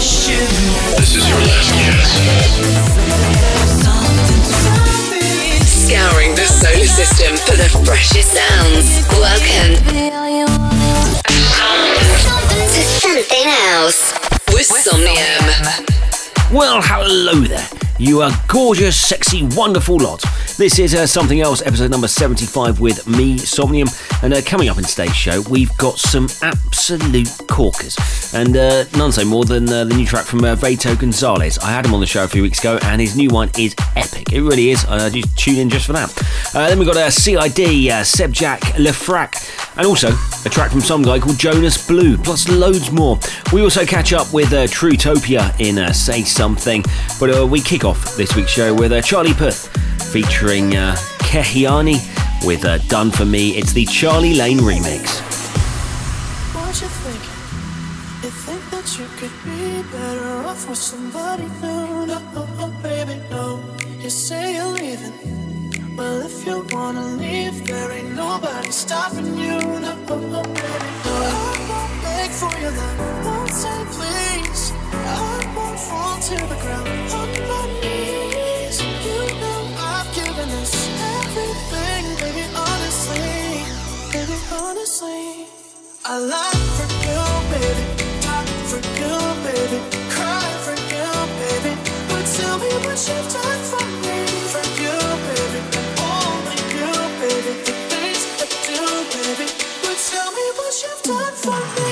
This is your last chance. Scouring the solar system for the freshest sounds. Welcome to something else with Somnium. Well, hello there. You are gorgeous, sexy, wonderful lot. This is uh, Something Else, episode number 75 with me, Somnium. And uh, coming up in today's show, we've got some absolute corkers. And uh, none so more than uh, the new track from uh, Gonzalez. I had him on the show a few weeks ago, and his new one is epic. It really is. Uh, just tune in just for that. Uh, then we've got uh, CID, uh, Seb Jack, Lefrak, and also a track from some guy called Jonas Blue, plus loads more. We also catch up with uh, Trutopia in uh, Say Something, but uh, we kick off this week's show with uh, Charlie Puth featuring uh, Kehlani with uh, Done For Me. It's the Charlie Lane remix. What you think? You think that you could be better off with somebody new? No, baby, no. You say you're leaving. Well, if you wanna leave, there ain't nobody stopping you. No, baby, no. I won't beg for your love. Won't say please. I won't fall to the ground on my knees. You know I've given this everything, baby. Honestly, baby, honestly. I lie for you, baby. Die for you, baby. Cry for you, baby. But tell me what you've done for me. You've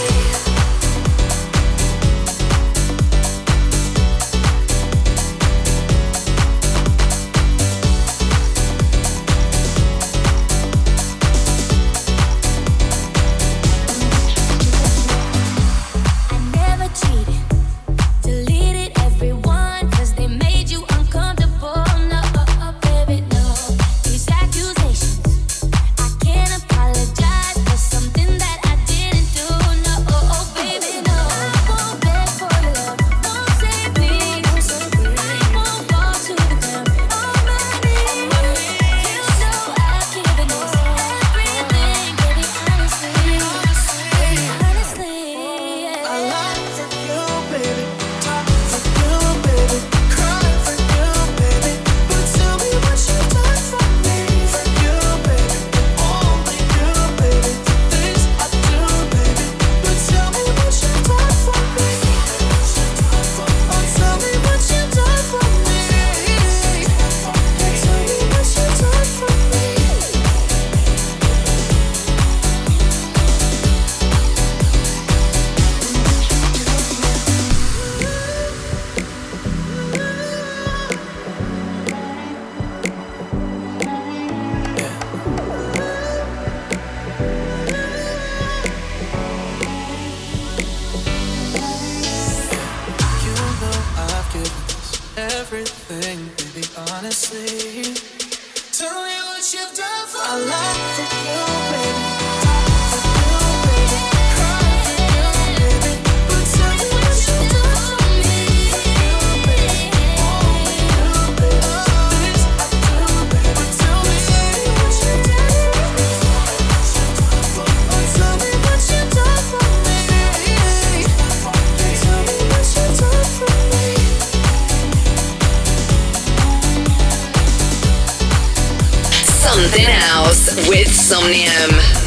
Something else with Somnium.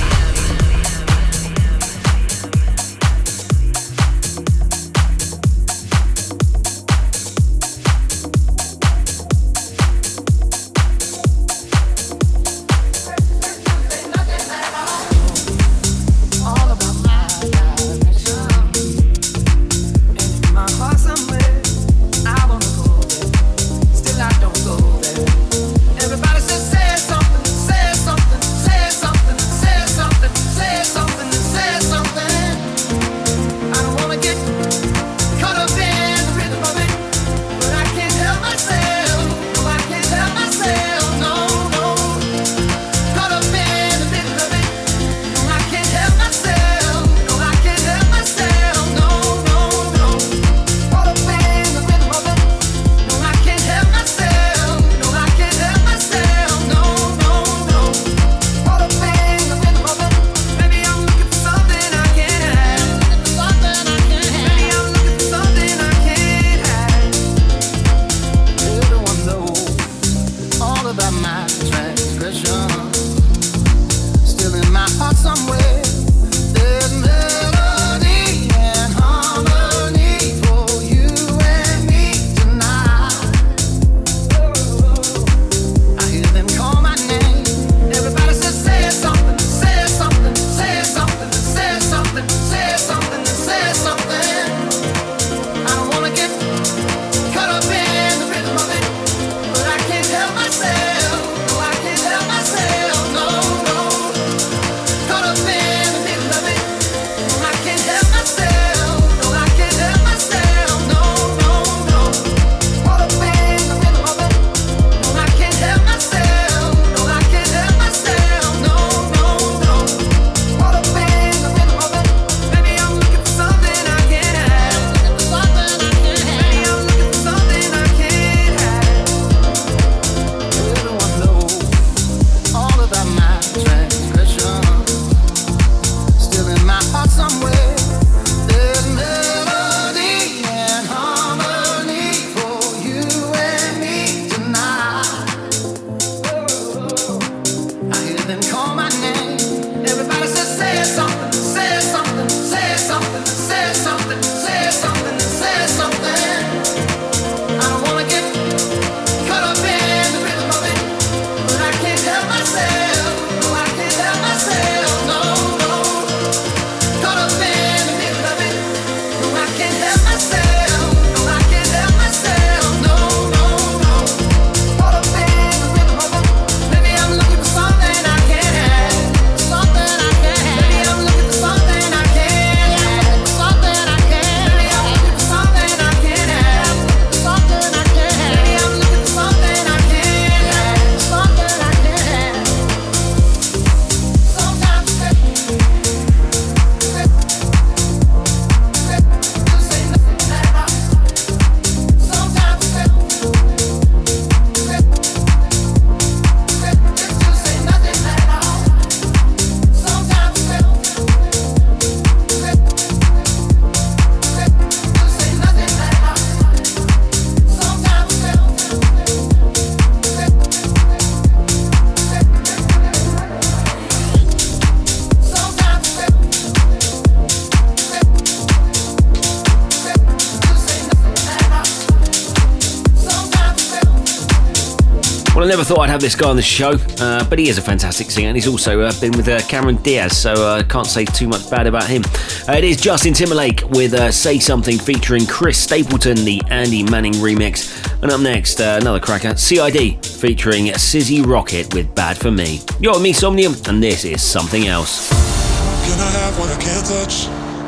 Well, I never thought I'd have this guy on the show, uh, but he is a fantastic singer and he's also uh, been with uh, Cameron Diaz, so I uh, can't say too much bad about him. Uh, it is Justin Timberlake with uh, Say Something featuring Chris Stapleton, the Andy Manning remix. And up next, another cracker, CID featuring Sizzy Rocket with Bad For Me. You're me, Somnium, and this is something else. Can I have what I can't touch?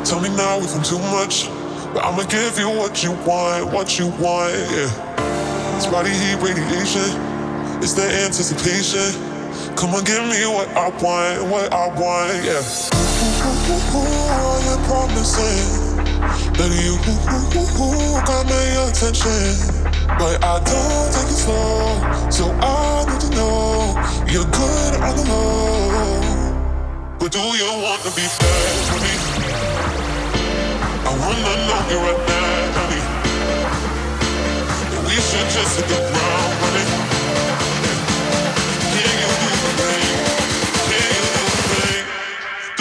Tell me now if I'm too much. But I'ma give you what you want, what you want, yeah. It's body heat radiation. It's the anticipation. Come on, give me what I want, what I want, yeah. Ooh, All your promising, baby, you got my attention. But I don't take it slow, so I need to know you're good on the low. But do you wanna be bad for me? I wanna know you right now, honey. We should just hit the ground running.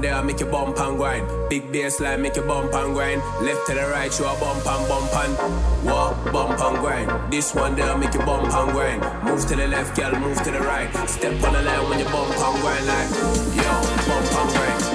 baseline, make you bump and grind. Big bass line, make you bump and grind. Left to the right, you a bump and bump and walk, bump and grind. This one there, I make you bump and grind. Move to the left, girl, move to the right. Step on the line when you bump and grind like yo, bump and grind.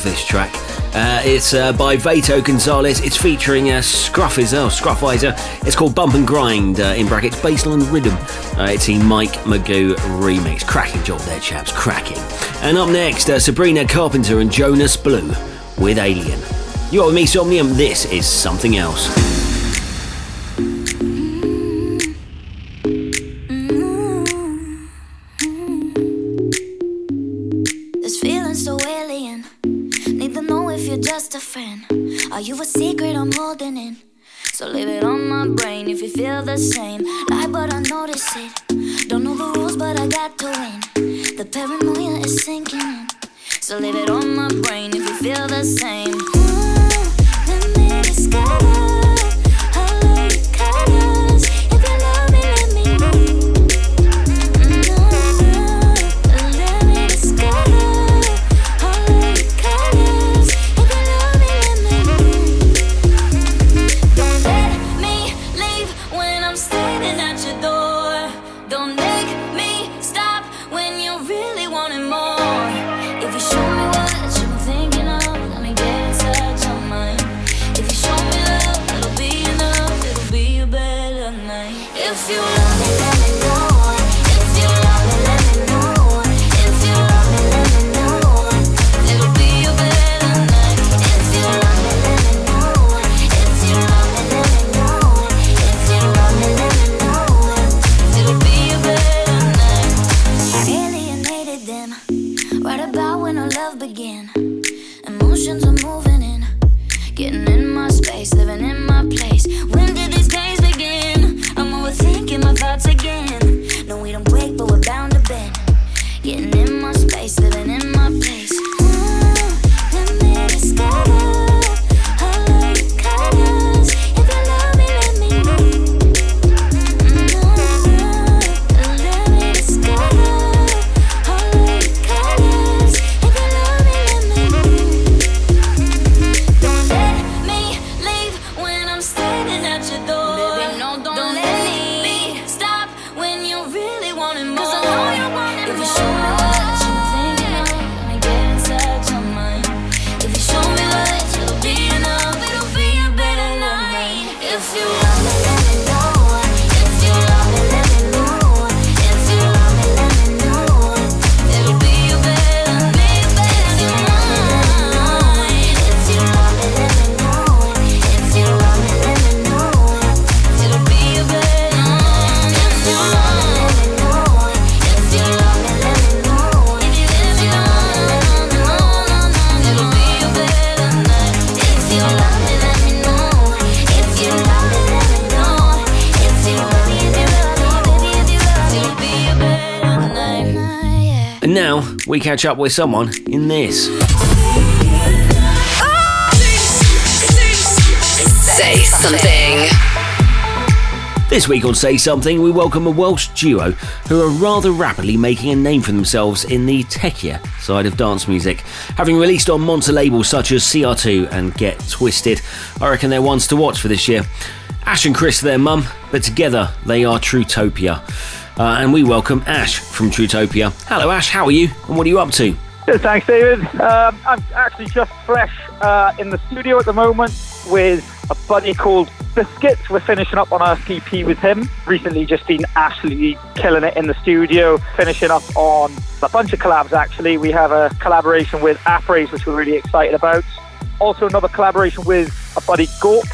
Love this track. Uh, it's uh, by Veto Gonzalez. It's featuring uh, Scruffizer, oh, Scruffizer. It's called Bump and Grind, uh, in brackets, Baseline Rhythm. Uh, it's a Mike Magoo remix. Cracking job there, chaps, cracking. And up next, uh, Sabrina Carpenter and Jonas Blue with Alien. You're with me, Somnium. This is something else. This feeling so alien. You're just a friend. Are you a secret I'm holding in? So leave it on my brain if you feel the same. Lie, but I notice it. Don't know the rules, but I got to win. The paranoia is sinking in. So leave it on my brain if you feel the same. Mm, let me discover we catch up with someone in this. Say something. This week on Say Something, we welcome a Welsh duo who are rather rapidly making a name for themselves in the techier side of dance music. Having released on monster labels such as CR2 and Get Twisted, I reckon they're ones to watch for this year. Ash and Chris are their mum, but together they are Trutopia. Uh, and we welcome Ash from Trutopia. Hello Ash, how are you? And what are you up to? Good, thanks, David. Um, I'm actually just fresh uh, in the studio at the moment with a buddy called Biscuits. We're finishing up on our EP with him. Recently, just been absolutely killing it in the studio. Finishing up on a bunch of collabs. Actually, we have a collaboration with Appraise, which we're really excited about. Also, another collaboration with a buddy Gorp,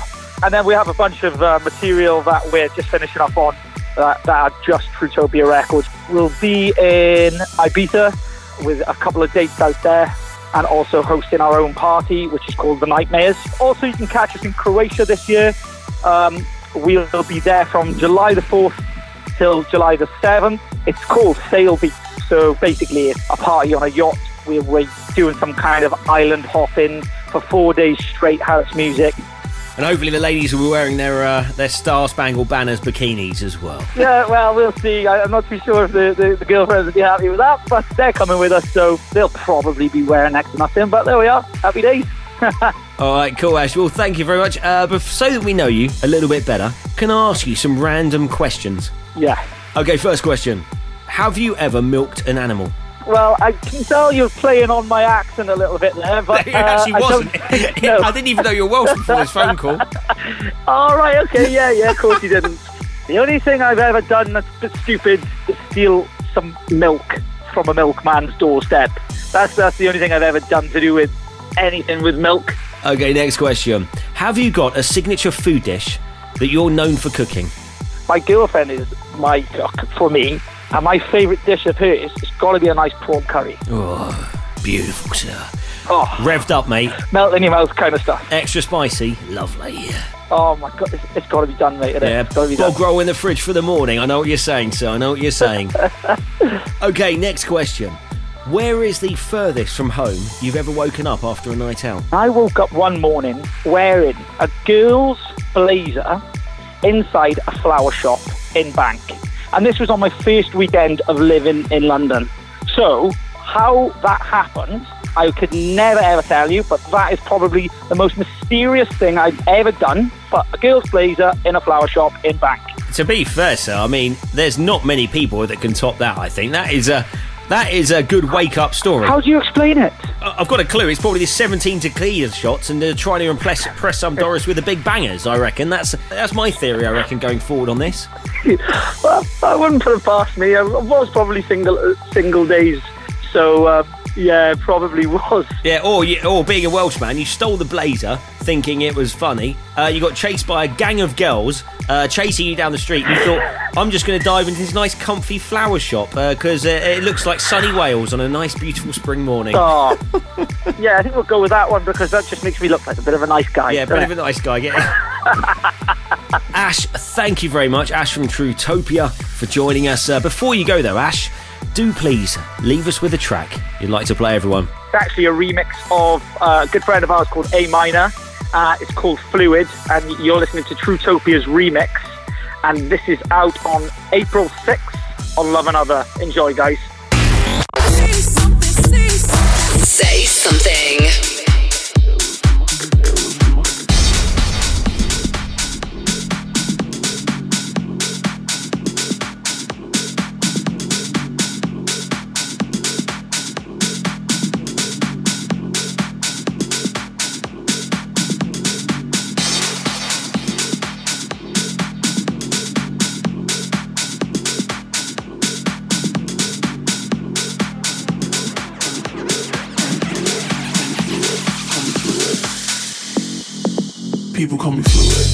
and then we have a bunch of uh, material that we're just finishing up on. That, that are just Trutopia Records. We'll be in Ibiza with a couple of dates out there and also hosting our own party, which is called The Nightmares. Also, you can catch us in Croatia this year. Um, we'll be there from July the 4th till July the 7th. It's called Sail Beach. So basically, it's a party on a yacht. We're, we're doing some kind of island hopping for four days straight house music. And hopefully the ladies will be wearing their uh, their Star Spangled Banners bikinis as well. Yeah, well, we'll see. I- I'm not too sure if the, the, the girlfriends will be happy with that, but they're coming with us, so they'll probably be wearing next to nothing. But there we are. Happy days. All right, cool, Ash. Well, thank you very much. Uh, but so that we know you a little bit better, can I ask you some random questions? Yeah. Okay, first question: Have you ever milked an animal? Well, I can tell you're playing on my accent a little bit there, but it actually uh, I wasn't. think- no. I didn't even know you were Welsh before this phone call. All right, okay, yeah, yeah, of course you didn't. The only thing I've ever done that's a bit stupid is steal some milk from a milkman's doorstep. That's that's the only thing I've ever done to do with anything with milk. Okay, next question. Have you got a signature food dish that you're known for cooking? My girlfriend is my cook for me, and my favourite dish of hers has got to be a nice prawn curry. Oh, beautiful, sir. Oh, Revved up, mate. melt in your mouth kind of stuff. Extra spicy. Lovely. Oh my god, it's, it's got to be done, mate. Yeah, It's got to be done. bog roll in the fridge for the morning. I know what you're saying, sir. I know what you're saying. okay, next question. Where is the furthest from home you've ever woken up after a night out? I woke up one morning wearing a girl's blazer inside a flower shop in Bank. And this was on my first weekend of living in London. So, how that happened, I could never ever tell you, but that is probably the most mysterious thing I've ever done. But a girl's blazer in a flower shop in Bank. To be fair, sir, I mean, there's not many people that can top that. I think that is a that is a good wake up story. How do you explain it? I- I've got a clue. It's probably the 17 tequila shots and they're trying to impress impress some Doris with the big bangers. I reckon that's that's my theory. I reckon going forward on this. Well, I wouldn't put it past me. I was probably single single days, so uh, yeah, probably was. Yeah, or or being a Welshman, you stole the blazer thinking it was funny. Uh, you got chased by a gang of girls uh, chasing you down the street. You thought, I'm just going to dive into this nice, comfy flower shop because uh, it looks like sunny Wales on a nice, beautiful spring morning. Oh, yeah, I think we'll go with that one because that just makes me look like a bit of a nice guy. Yeah, bit doesn't of a nice guy. Get Ash, thank you very much, Ash from Trutopia, for joining us. Uh, before you go, though, Ash, do please leave us with a track you'd like to play, everyone. It's actually a remix of uh, a good friend of ours called A Minor. Uh, it's called Fluid, and you're listening to Trutopia's remix. And this is out on April 6th on Love and Other. Enjoy, guys. Say something. People call me fluid.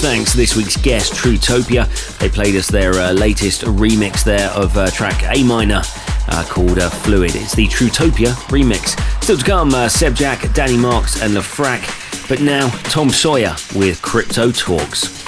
Thanks to this week's guest, Trutopia. They played us their uh, latest remix there of uh, track A minor uh, called uh, Fluid. It's the Trutopia remix. Still to come, uh, Seb Jack, Danny Marks, and LeFrak. But now, Tom Sawyer with Crypto Talks.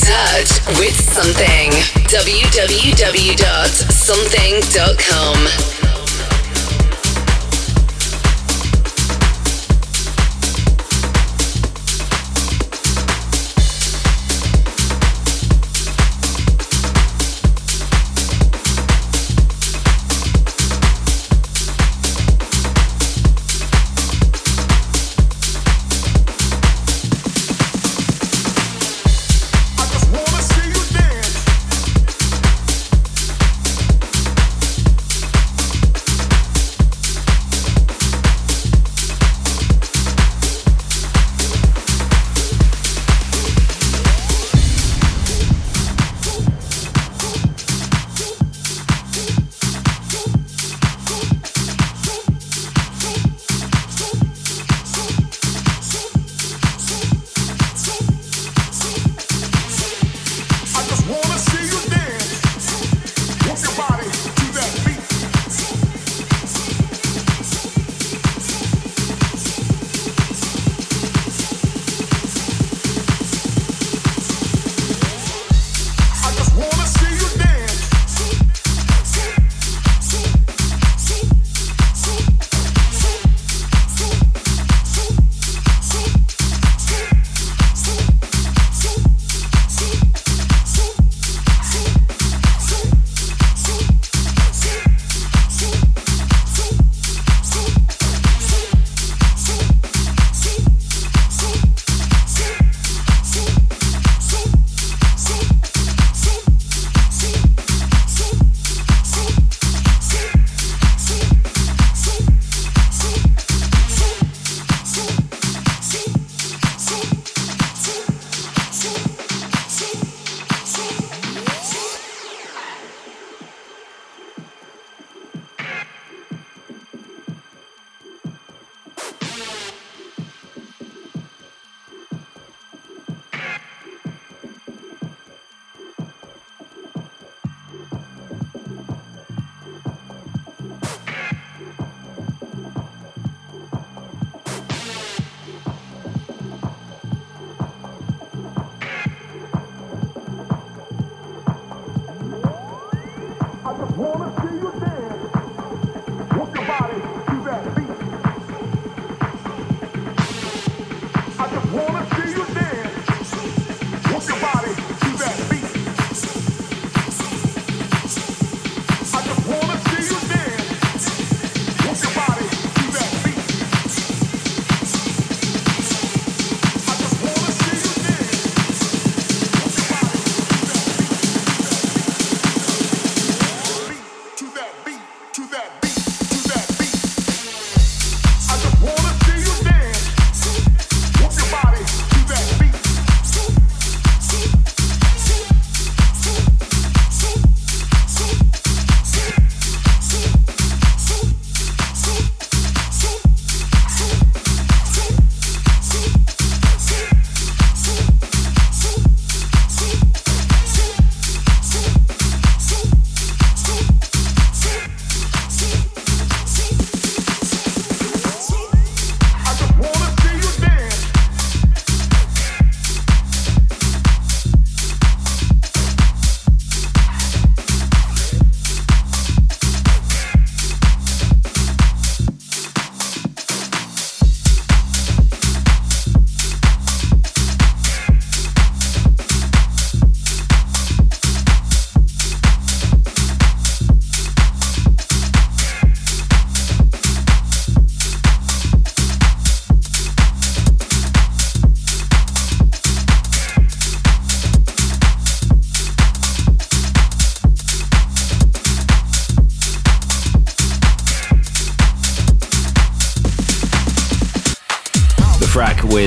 touch with something. www.something.com.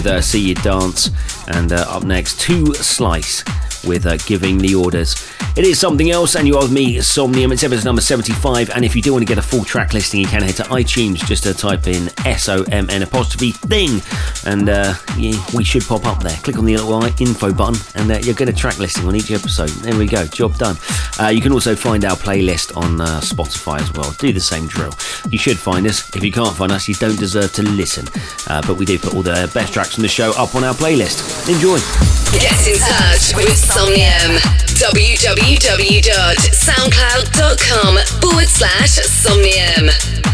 with uh, See You Dance, and uh, up next, Two Slice with uh, Giving the Orders. It is something else, and you are with me, Somnium. It's episode number 75, and if you do want to get a full track listing, you can head to iTunes just to type in S O M N apostrophe thing, and uh, yeah, we should pop up there. Click on the little info button, and uh, you'll get a track listing on each episode. There we go, job done. Uh, you can also find our playlist on uh, Spotify as well. Do the same drill. You should find us. If you can't find us, you don't deserve to listen. Uh, but we do put all the best tracks from the show up on our playlist. Enjoy. Get in touch with Somnium. www www.soundcloud.com forward slash somnium.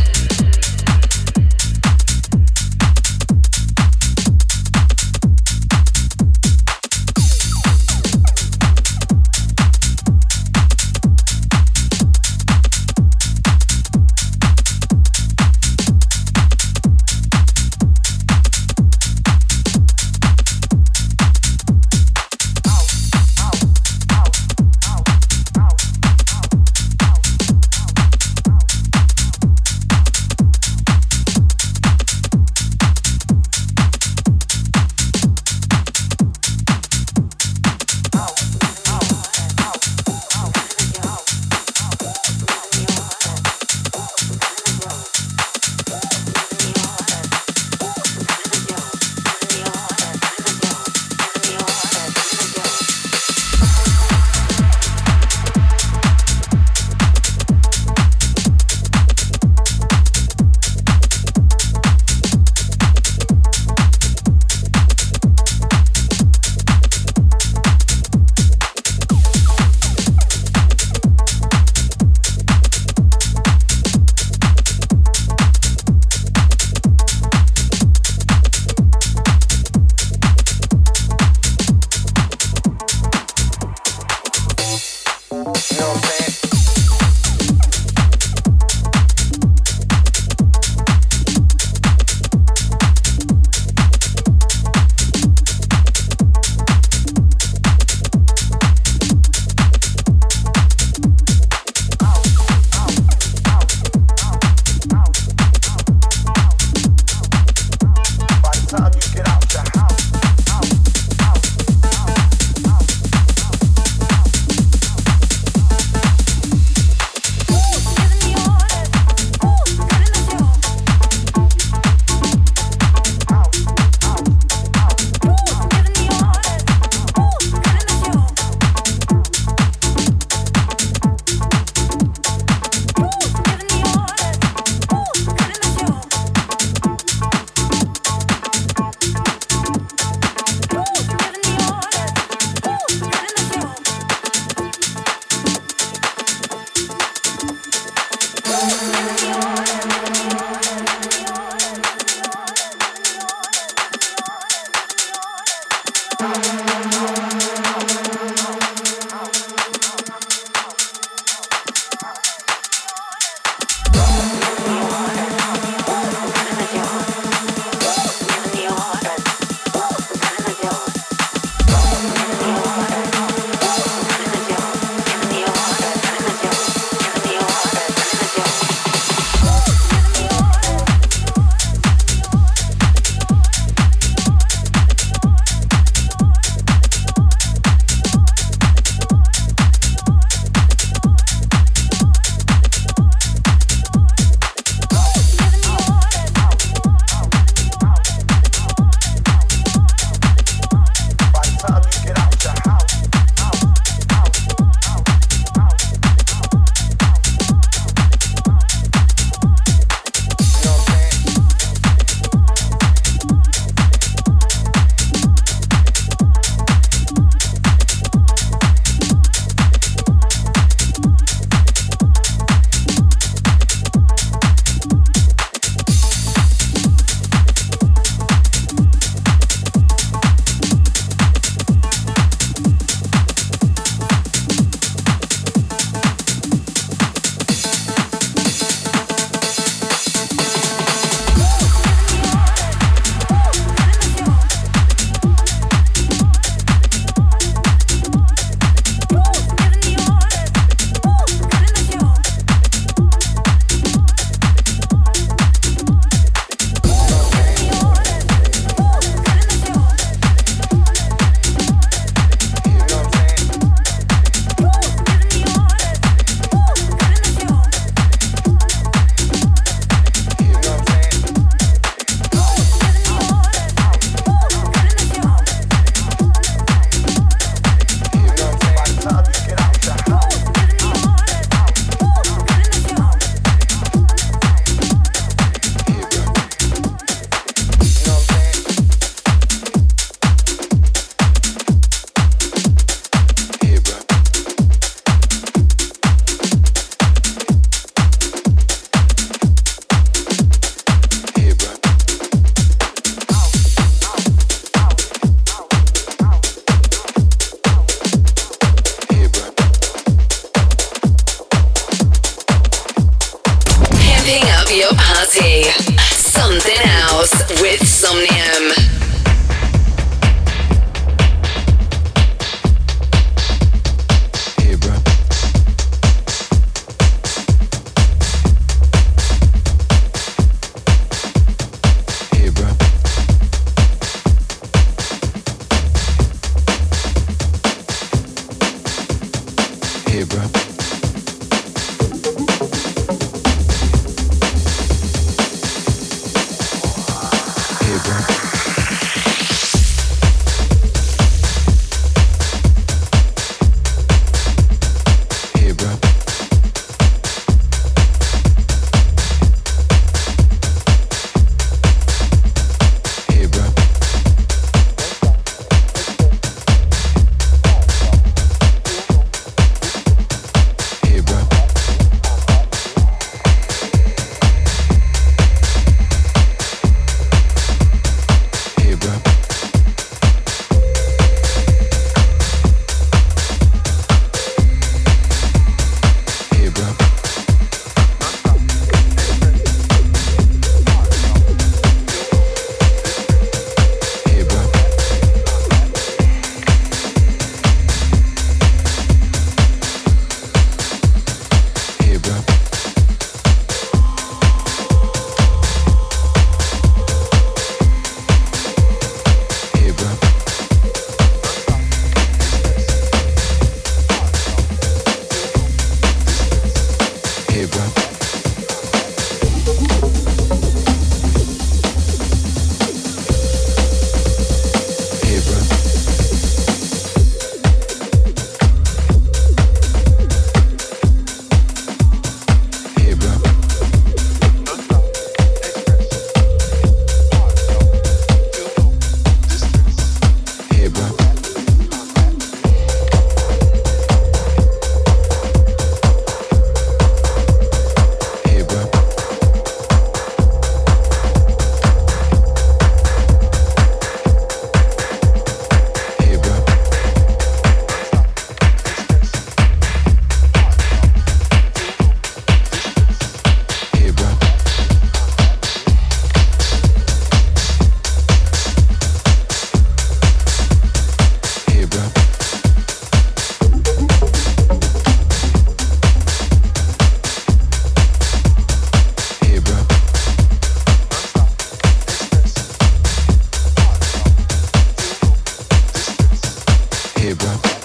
here, bro.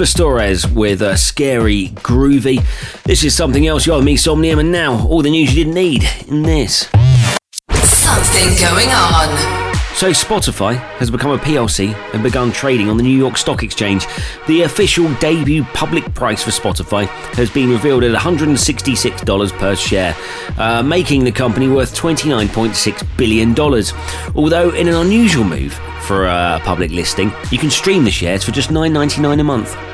Pastores with a scary groovy. This is something else. You're me, Somnium, and now all the news you didn't need in this. Something going on. So, Spotify has become a PLC and begun trading on the New York Stock Exchange. The official debut public price for Spotify has been revealed at $166 per share, uh, making the company worth $29.6 billion. Although, in an unusual move for a public listing, you can stream the shares for just $9.99 a month.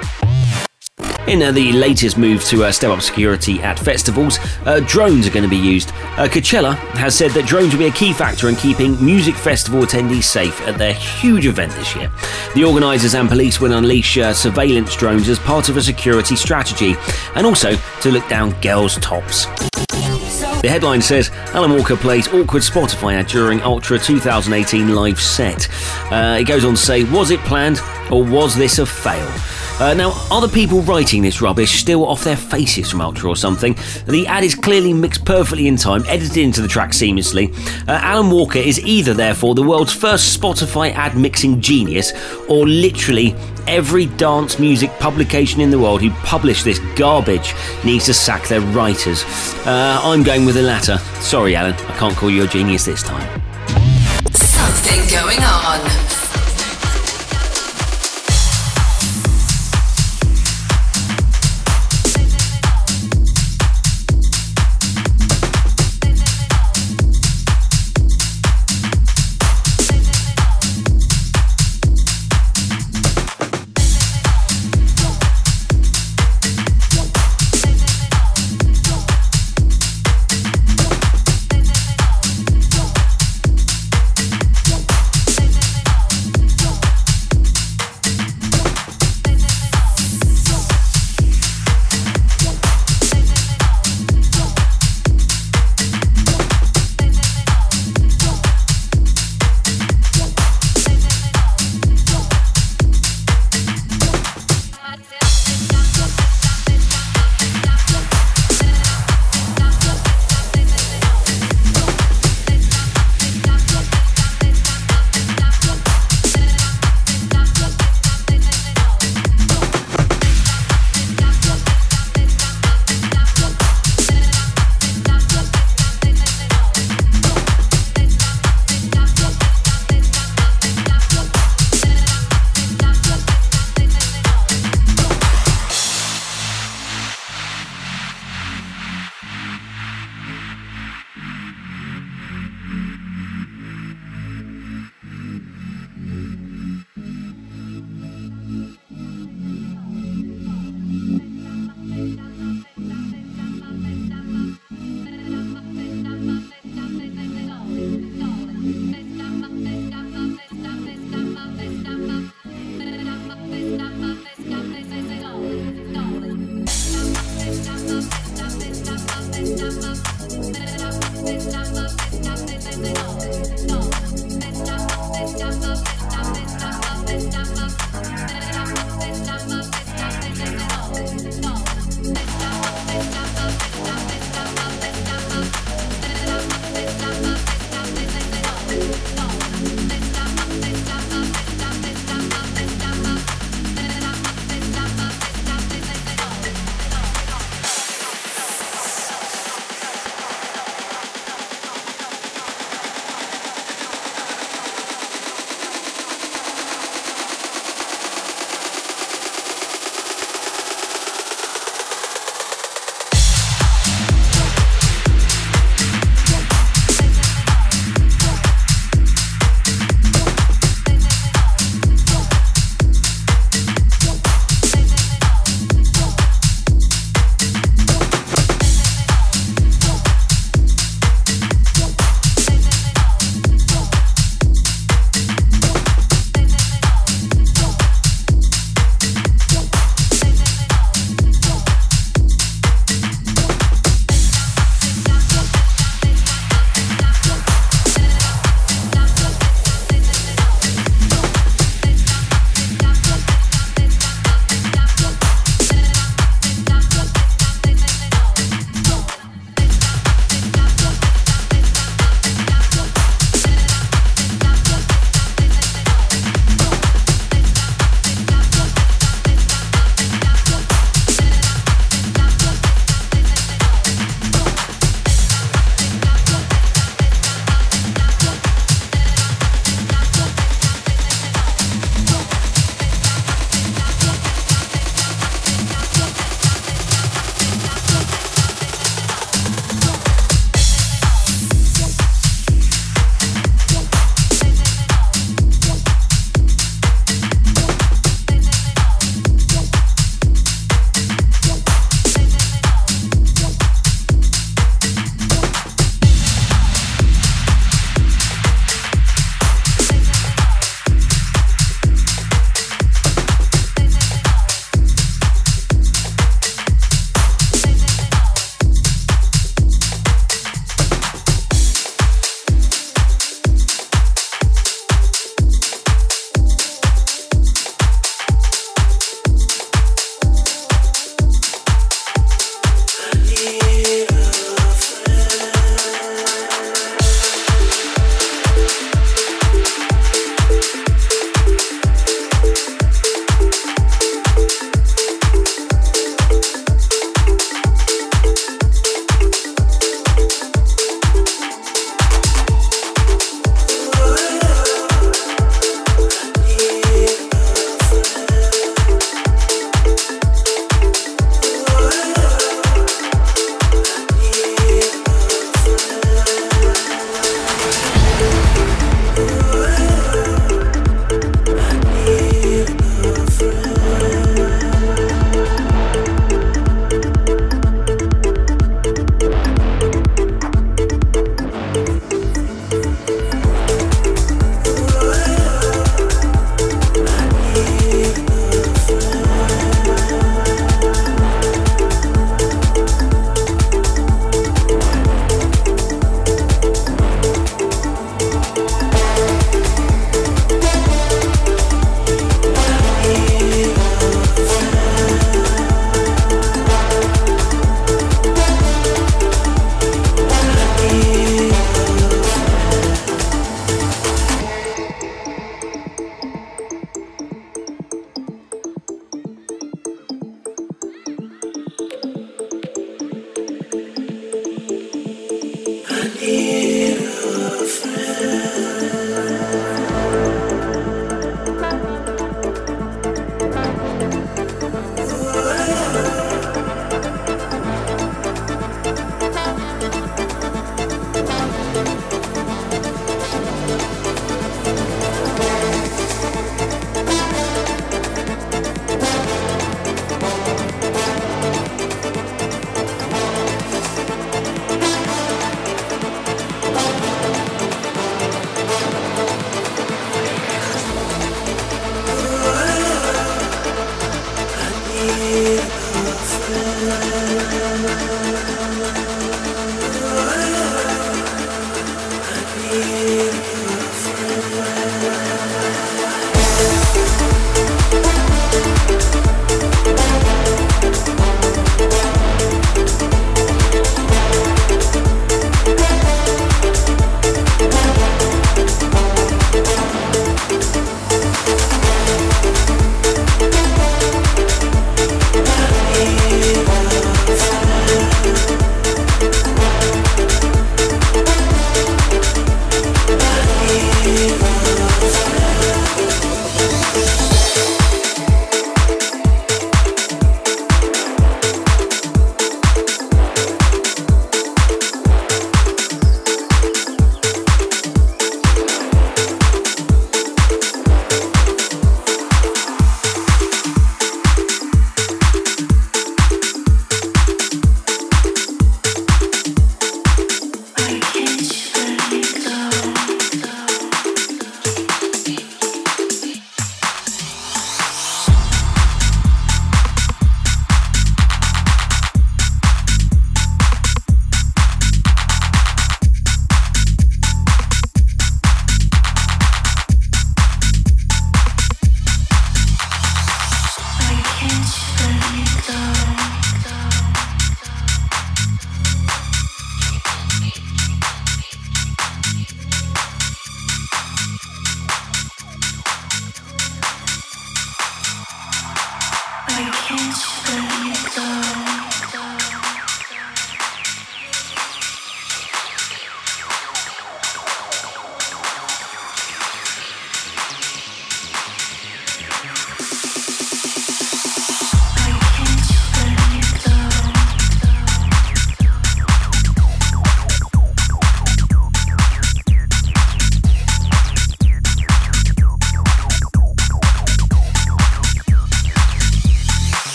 In uh, the latest move to uh, step up security at festivals, uh, drones are going to be used. Uh, Coachella has said that drones will be a key factor in keeping music festival attendees safe at their huge event this year. The organisers and police will unleash uh, surveillance drones as part of a security strategy, and also to look down girls' tops. The headline says Alan Walker plays awkward Spotify ad during Ultra 2018 live set. Uh, it goes on to say, was it planned or was this a fail? Uh, now, are the people writing this rubbish still off their faces from Ultra or something? The ad is clearly mixed perfectly in time, edited into the track seamlessly. Uh, Alan Walker is either, therefore, the world's first Spotify ad mixing genius, or literally every dance music publication in the world who published this garbage needs to sack their writers. Uh, I'm going with the latter. Sorry, Alan, I can't call you a genius this time. Something going on.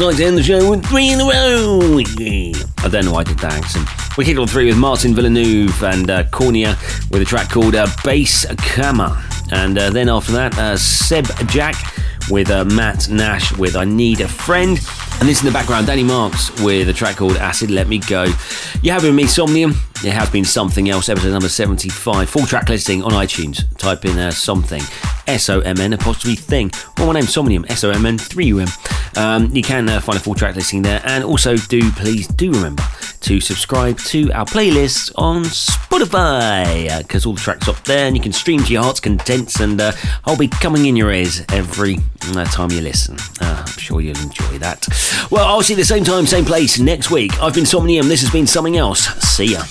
Always like to end the show with three in a row. I don't know why I did that accent. We kicked on three with Martin Villeneuve and uh, Cornia with a track called uh, Bass Kama. And uh, then after that, uh, Seb Jack with uh, Matt Nash with I Need a Friend. And this in the background, Danny Marks with a track called Acid Let Me Go. You have me Somnium. It has been something else, episode number 75. Full track listing on iTunes. Type in uh, something. S O M N apostrophe thing. Well, my name's Somnium. S O M N 3 U M. Um, you can uh, find a full track listing there. And also, do please do remember to subscribe to our playlist on Spotify because all the tracks up there and you can stream to your heart's contents. And uh, I'll be coming in your ears every uh, time you listen. Uh, I'm sure you'll enjoy that. Well, I'll see you the same time, same place next week. I've been Somnium. This has been something else. See ya.